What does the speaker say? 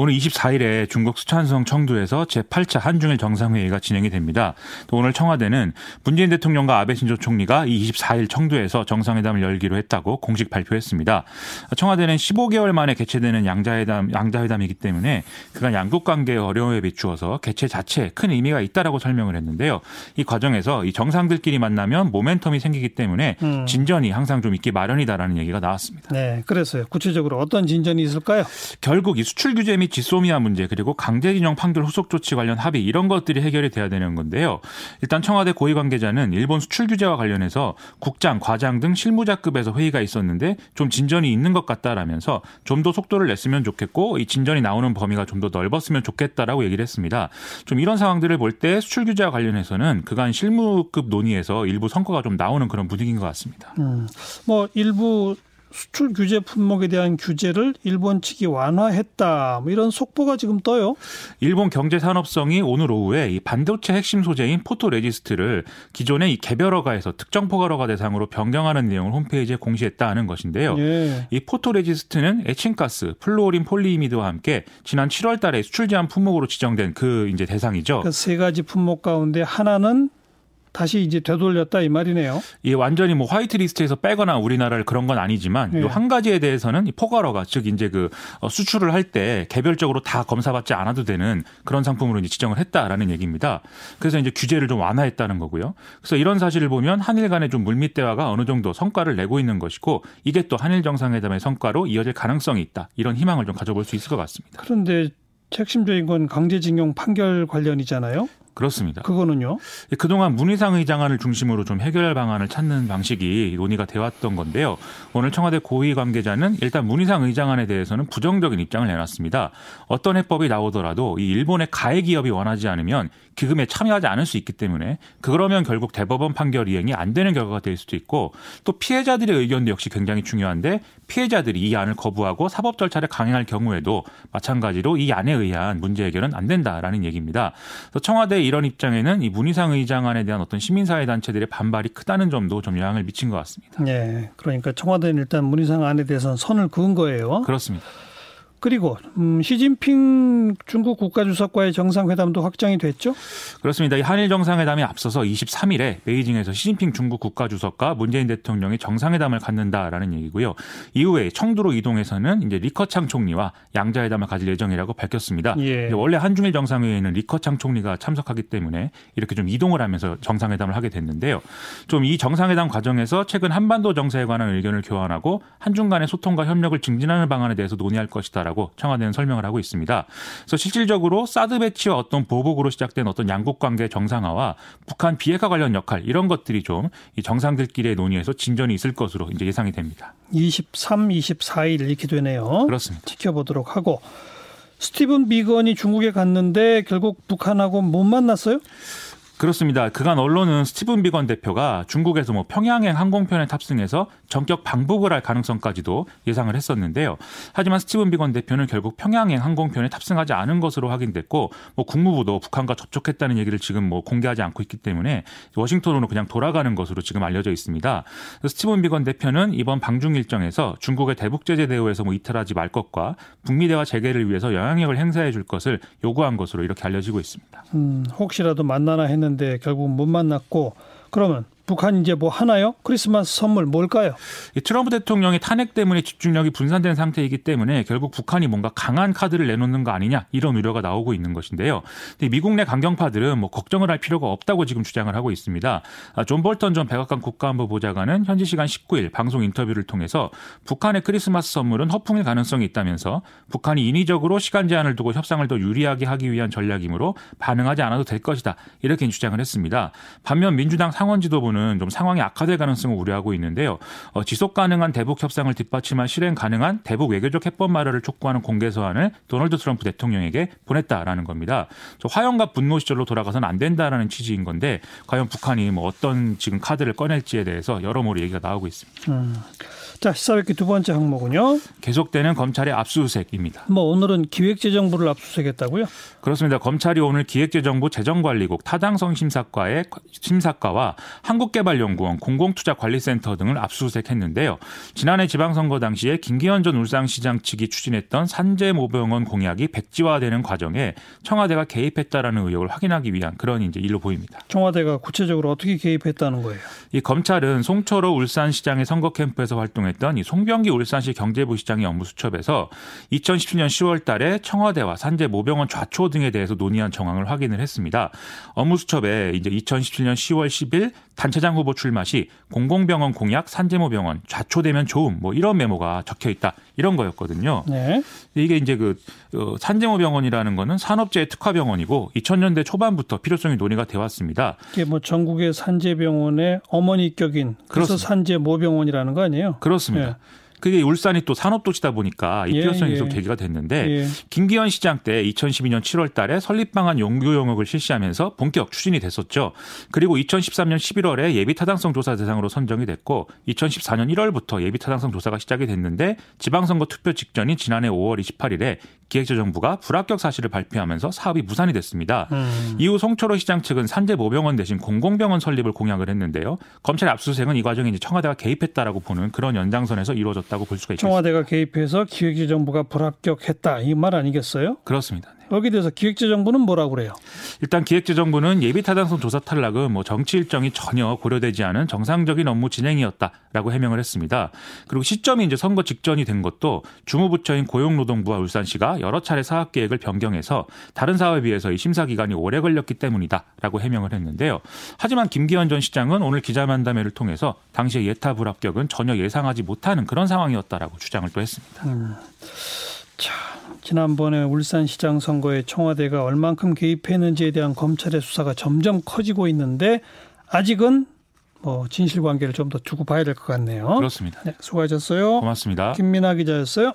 오늘 24일에 중국 수촨성 청두에서 제8차 한중일 정상회의가 진행이 됩니다. 또 오늘 청와대는 문재인 대통령과 아베 신조 총리가 이 24일 청두에서 정상회담을 열기로 했다고 공식 발표했습니다. 청와대는 15개월 만에 개최되는 양자회담, 양자회담이기 때문에 그간 양국 관계의 어려움에 비추어서 개최 자체에 큰 의미가 있다라고 설명을 했는데요. 이 과정에서 이 정상들끼리 만나면 모멘텀이 생기기 때문에 음. 진전이 항상 좀 있기 마련이다라는 얘기가 나왔습니다. 네, 그래서요. 구체적으로 어떤 진전이 있을까요? 결국 이 수출 규제 및 지소미아 문제 그리고 강제징용 판결 후속 조치 관련 합의 이런 것들이 해결이 돼야 되는 건데요. 일단 청와대 고위 관계자는 일본 수출 규제와 관련해서 국장, 과장 등 실무자급에서 회의가 있었는데 좀 진전이 있는 것 같다라면서 좀 더 속도를 냈으면 좋겠고 이 진전이 나오는 범위가 좀 더 넓었으면 좋겠다라고 얘기를 했습니다. 좀 이런 상황들을 볼 때 수출 규제와 관련해서는 그간 실무급 논의에서 일부 성과가 좀 나오는 그런 분위기인 것 같습니다. 음, 뭐 일부 수출 규제 품목에 대한 규제를 일본 측이 완화했다. 뭐 이런 속보가 지금 떠요. 일본 경제산업성이 오늘 오후에 이 반도체 핵심 소재인 포토레지스트를 기존의 이 개별허가에서 특정 포괄허가 대상으로 변경하는 내용을 홈페이지에 공시했다는 것인데요. 예. 이 포토레지스트는 에칭가스, 플루오린 폴리이미드와 함께 지난 7월 달에 수출 제한 품목으로 지정된 그 이제 대상이죠. 그 세 가지 품목 가운데 하나는 다시 이제 되돌렸다 이 말이네요. 이 완전히 뭐 화이트 리스트에서 빼거나 우리나라를 그런 건 아니지만 네. 요 한 가지에 대해서는 이 포괄허가 즉 이제 그 어, 수출을 할 때 개별적으로 다 검사받지 않아도 되는 그런 상품으로 이제 지정을 했다라는 얘기입니다. 그래서 이제 규제를 좀 완화했다는 거고요. 그래서 이런 사실을 보면 한일 간의 좀 물밑 대화가 어느 정도 성과를 내고 있는 것이고 이게 또 한일 정상회담의 성과로 이어질 가능성이 있다. 이런 희망을 좀 가져볼 수 있을 것 같습니다. 그런데 핵심적인 건 강제징용 판결 관련이잖아요. 그렇습니다. 그거는요? 그동안 문희상 의장안을 중심으로 좀 해결 방안을 찾는 방식이 논의가 되었던 건데요. 오늘 청와대 고위 관계자는 일단 문희상 의장안에 대해서는 부정적인 입장을 내놨습니다. 어떤 해법이 나오더라도 이 일본의 가해 기업이 원하지 않으면 기금에 참여하지 않을 수 있기 때문에 그러면 결국 대법원 판결 이행이 안 되는 결과가 될 수도 있고 또 피해자들의 의견도 역시 굉장히 중요한데 피해자들이 이 안을 거부하고 사법 절차를 강행할 경우에도 마찬가지로 이 안에 의한 문제 해결은 안 된다라는 얘기입니다. 그래서 청와대 이런 입장에는 이 문희상 의장안에 대한 어떤 시민사회 단체들의 반발이 크다는 점도 좀 영향을 미친 것 같습니다. 네, 그러니까 청와대는 일단 문희상 안에 대해서는 선을 그은 거예요. 그렇습니다. 그리고 음, 시진핑 중국 국가주석과의 정상회담도 확정이 됐죠? 그렇습니다. 이 한일 정상회담에 앞서서 23일에 베이징에서 시진핑 중국 국가주석과 문재인 대통령이 정상회담을 갖는다라는 얘기고요. 이후에 청두로 이동해서는 이제 리커창 총리와 양자회담을 가질 예정이라고 밝혔습니다. 예. 원래 한중일 정상회의에는 리커창 총리가 참석하기 때문에 이렇게 좀 이동을 하면서 정상회담을 하게 됐는데요. 좀 이 정상회담 과정에서 최근 한반도 정세에 관한 의견을 교환하고 한중 간의 소통과 협력을 증진하는 방안에 대해서 논의할 것이다. 있다라고 청와대는 설명을 하고 있습니다. 그래서 실질적으로 사드 배치와 어떤 보복으로 시작된 어떤 양국 관계 정상화와 북한 비핵화 관련 역할 이런 것들이 좀 이 정상들끼리의 논의에서 진전이 있을 것으로 이제 예상이 됩니다. 23, 24일 이렇게 되네요. 그렇습니다. 지켜보도록 하고 스티븐 비건이 중국에 갔는데 결국 북한하고 못 만났어요? 그렇습니다. 그간 언론은 스티븐 비건 대표가 중국에서 뭐 평양행 항공편에 탑승해서 전격 방북을 할 가능성까지도 예상을 했었는데요. 하지만 스티븐 비건 대표는 결국 평양행 항공편에 탑승하지 않은 것으로 확인됐고 뭐 국무부도 북한과 접촉했다는 얘기를 지금 뭐 공개하지 않고 있기 때문에 워싱턴으로 그냥 돌아가는 것으로 지금 알려져 있습니다. 스티븐 비건 대표는 이번 방중 일정에서 중국의 대북 제재 대우에서 뭐 이탈하지 말 것과 북미 대화 재개를 위해서 영향력을 행사해 줄 것을 요구한 것으로 이렇게 알려지고 있습니다. 음, 혹시라도 만나나 했는 했는데 결국 못 만났고 그러면 북한 이제 뭐 하나요? 크리스마스 선물 뭘까요? 트럼프 대통령의 탄핵 때문에 집중력이 분산된 상태이기 때문에 결국 북한이 뭔가 강한 카드를 내놓는 거 아니냐 이런 우려가 나오고 있는 것인데요. 미국 내 강경파들은 뭐 걱정을 할 필요가 없다고 지금 주장을 하고 있습니다. 아, 존 볼턴 전 백악관 국가안보 보좌관은 현지 시간 19일 방송 인터뷰를 통해서 북한의 크리스마스 선물은 허풍일 가능성이 있다면서 북한이 인위적으로 시간 제한을 두고 협상을 더 유리하게 하기 위한 전략이므로 반응하지 않아도 될 것이다 이렇게 주장을 했습니다. 반면 민주당 상원 지도부는 정부는 좀 상황이 악화될 가능성을 우려하고 있는데요. 어, 지속 가능한 대북 협상을 뒷받침할 실행 가능한 대북 외교적 해법 마련을 촉구하는 공개 서한을 도널드 트럼프 대통령에게 보냈다라는 겁니다. 화형과 분노 시절로 돌아가서는 안 된다라는 취지인 건데 과연 북한이 뭐 어떤 지금 카드를 꺼낼지에 대해서 여러모로 얘기가 나오고 있습니다. 음. 자, 시사회기 두 번째 항목은요. 계속되는 검찰의 압수수색입니다. 뭐 오늘은 기획재정부를 압수수색했다고요? 그렇습니다. 검찰이 오늘 기획재정부 재정관리국 타당성 심사과의 심사과와 한국 한국개발연구원, 공공투자관리센터 등을 압수수색했는데요. 지난해 지방선거 당시에 김기현 전 울산시장 측이 추진했던 산재모병원 공약이 백지화되는 과정에 청와대가 개입했다라는 의혹을 확인하기 위한 그런 이제 일로 보입니다. 청와대가 구체적으로 어떻게 개입했다는 거예요? 이 검찰은 송철호 울산시장의 선거 캠프에서 활동했던 이 송병기 울산시 경제부 시장의 업무 수첩에서 2017년 10월 달에 청와대와 산재모병원 좌초 등에 대해서 논의한 정황을 확인을 했습니다. 업무 수첩에 이제 2017년 10월 10일 단 체장 후보 출마 시 공공병원 공약 산재모병원 좌초되면 좋음 뭐 이런 메모가 적혀 있다 이런 거였거든요. 네. 이게 이제 그 어, 산재모병원이라는 거는 산업재해 특화 병원이고 2000년대 초반부터 필요성이 논의가 돼 왔습니다. 이게 뭐 전국의 산재병원의 어머니격인 그래서. 산재모병원이라는 거 아니에요? 그렇습니다. 예. 그게 울산이 또 산업도시다 보니까 이 예, 필요성이 예. 계속 제기가 됐는데 예. 김기현 시장 때 2012년 7월 달에 설립방안 연구 영역을 실시하면서 본격 추진이 됐었죠. 그리고 2013년 11월에 예비 타당성 조사 대상으로 선정이 됐고 2014년 1월부터 예비 타당성 조사가 시작이 됐는데 지방선거 투표 직전인 지난해 5월 28일에 기획재정부가 불합격 사실을 발표하면서 사업이 무산이 됐습니다. 음. 이후 송철호 시장 측은 산재모병원 대신 공공병원 설립을 공약을 했는데요. 검찰 압수수색은 이 과정에 이제 청와대가 개입했다라고 보는 그런 연장선에서 이루어졌 다고 볼 수가 있겠습니다. 청와대가 개입해서 기획재정부가 불합격했다 이 말 아니겠어요? 그렇습니다. 네. 여기 대해서 기획재정부는 뭐라고 그래요? 일단 기획재정부는 예비타당성 조사 탈락은 뭐 정치 일정이 전혀 고려되지 않은 정상적인 업무 진행이었다라고 해명을 했습니다. 그리고 시점이 이제 선거 직전이 된 것도 주무부처인 고용노동부와 울산시가 여러 차례 사업 계획을 변경해서 다른 사업에 비해서 이 심사 기간이 오래 걸렸기 때문이다라고 해명을 했는데요. 하지만 김기현 전 시장은 오늘 기자만담회를 통해서 당시의 예타 불합격은 전혀 예상하지 못하는 그런 상황이었다라고 주장을 또 했습니다. 자, 지난번에 울산시장 선거에 청와대가 얼만큼 개입했는지에 대한 검찰의 수사가 점점 커지고 있는데 아직은 뭐 진실 관계를 좀 더 두고 봐야 될 것 같네요. 그렇습니다. 네, 수고하셨어요. 고맙습니다. 김민아 기자였어요.